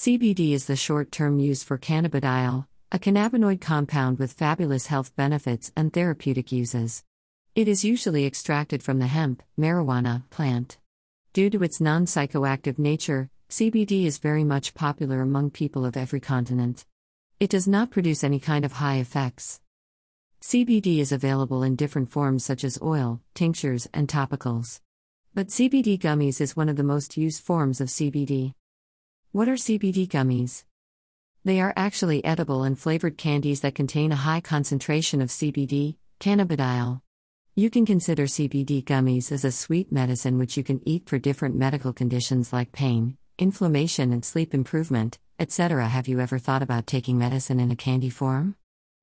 CBD is the short term use for cannabidiol, a cannabinoid compound with fabulous health benefits and therapeutic uses. It is usually extracted from the hemp, marijuana, plant. Due to its non psychoactive nature, CBD is very much popular among people of every continent. It does not produce any kind of high effects. CBD is available in different forms such as oil, tinctures, and topicals. But CBD gummies is one of the most used forms of CBD. What are CBD gummies? They are actually edible and flavored candies that contain a high concentration of CBD, cannabidiol. You can consider CBD gummies as a sweet medicine which you can eat for different medical conditions like pain, inflammation, and sleep improvement, etc. Have you ever thought about taking medicine in a candy form?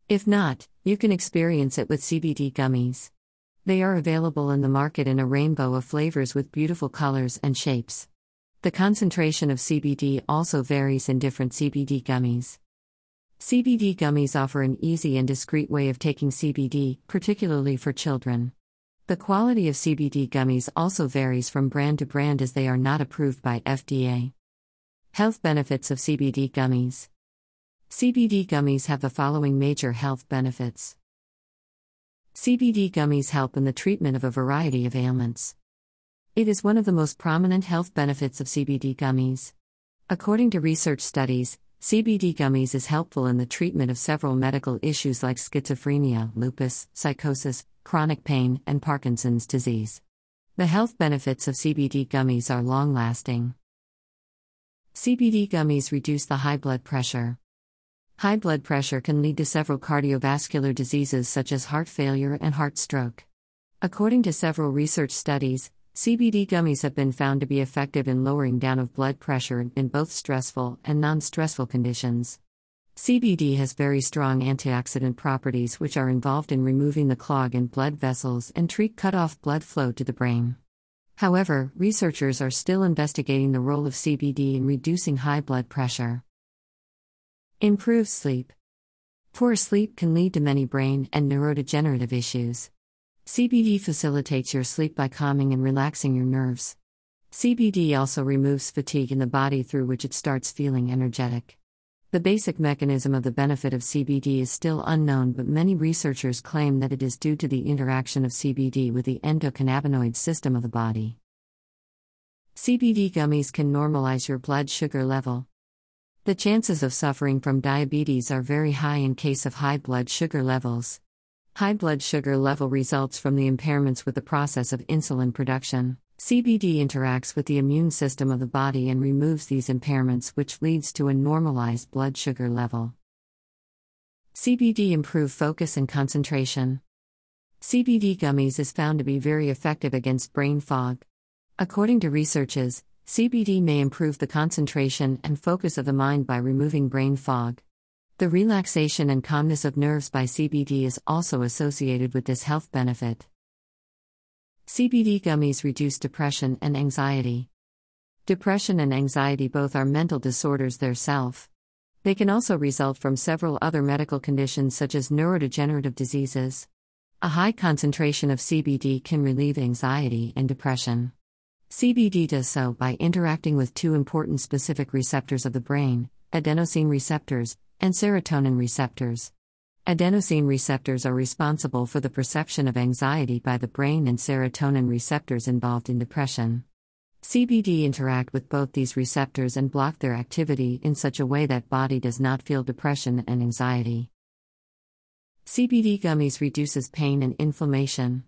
If not, you can experience it with CBD gummies. They are available in the market in a rainbow of flavors with beautiful colors and shapes. The concentration of CBD also varies in different CBD gummies. CBD gummies offer an easy and discreet way of taking CBD, particularly for children. The quality of CBD gummies also varies from brand to brand as they are not approved by FDA. Health benefits of CBD gummies CBD gummies have the following major health benefits. CBD gummies help in the treatment of a variety of ailments. It is one of the most prominent health benefits of CBD gummies. According to research studies, CBD gummies is helpful in the treatment of several medical issues like schizophrenia, lupus, psychosis, chronic pain, and Parkinson's disease. The health benefits of CBD gummies are long lasting. CBD gummies reduce the high blood pressure. High blood pressure can lead to several cardiovascular diseases such as heart failure and heart stroke. According to several research studies, CBD gummies have been found to be effective in lowering down of blood pressure in both stressful and non-stressful conditions. CBD has very strong antioxidant properties which are involved in removing the clog in blood vessels and treat cut off blood flow to the brain. However, researchers are still investigating the role of CBD in reducing high blood pressure. Improves sleep. Poor sleep can lead to many brain and neurodegenerative issues. CBD facilitates your sleep by calming and relaxing your nerves. CBD also removes fatigue in the body through which it starts feeling energetic. The basic mechanism of the benefit of CBD is still unknown, but many researchers claim that it is due to the interaction of CBD with the endocannabinoid system of the body. CBD gummies can normalize your blood sugar level. The chances of suffering from diabetes are very high in case of high blood sugar levels. High blood sugar level results from the impairments with the process of insulin production. CBD interacts with the immune system of the body and removes these impairments, which leads to a normalized blood sugar level. CBD improve focus and concentration. CBD gummies is found to be very effective against brain fog. According to researches, CBD may improve the concentration and focus of the mind by removing brain fog. The relaxation and calmness of nerves by CBD is also associated with this health benefit. CBD gummies reduce depression and anxiety. Depression and anxiety both are mental disorders themselves. They can also result from several other medical conditions such as neurodegenerative diseases. A high concentration of CBD can relieve anxiety and depression. CBD does so by interacting with two important specific receptors of the brain adenosine receptors and serotonin receptors. Adenosine receptors are responsible for the perception of anxiety by the brain and serotonin receptors involved in depression. CBD interact with both these receptors and block their activity in such a way that body does not feel depression and anxiety. CBD gummies reduces pain and inflammation.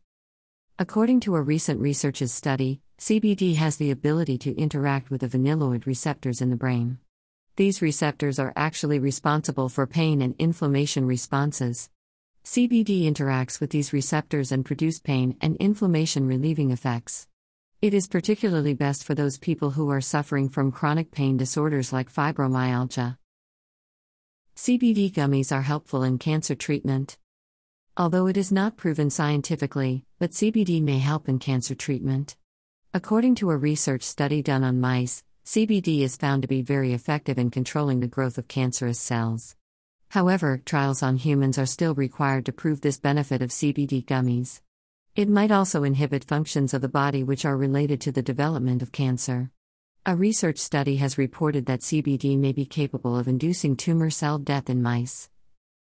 According to a recent research's study, CBD has the ability to interact with the vanilloid receptors in the brain. These receptors are actually responsible for pain and inflammation responses. CBD interacts with these receptors and produce pain and inflammation relieving effects. It is particularly best for those people who are suffering from chronic pain disorders like fibromyalgia. CBD gummies are helpful in cancer treatment. Although it is not proven scientifically, but CBD may help in cancer treatment. According to a research study done on mice, CBD is found to be very effective in controlling the growth of cancerous cells. However, trials on humans are still required to prove this benefit of CBD gummies. It might also inhibit functions of the body which are related to the development of cancer. A research study has reported that CBD may be capable of inducing tumor cell death in mice.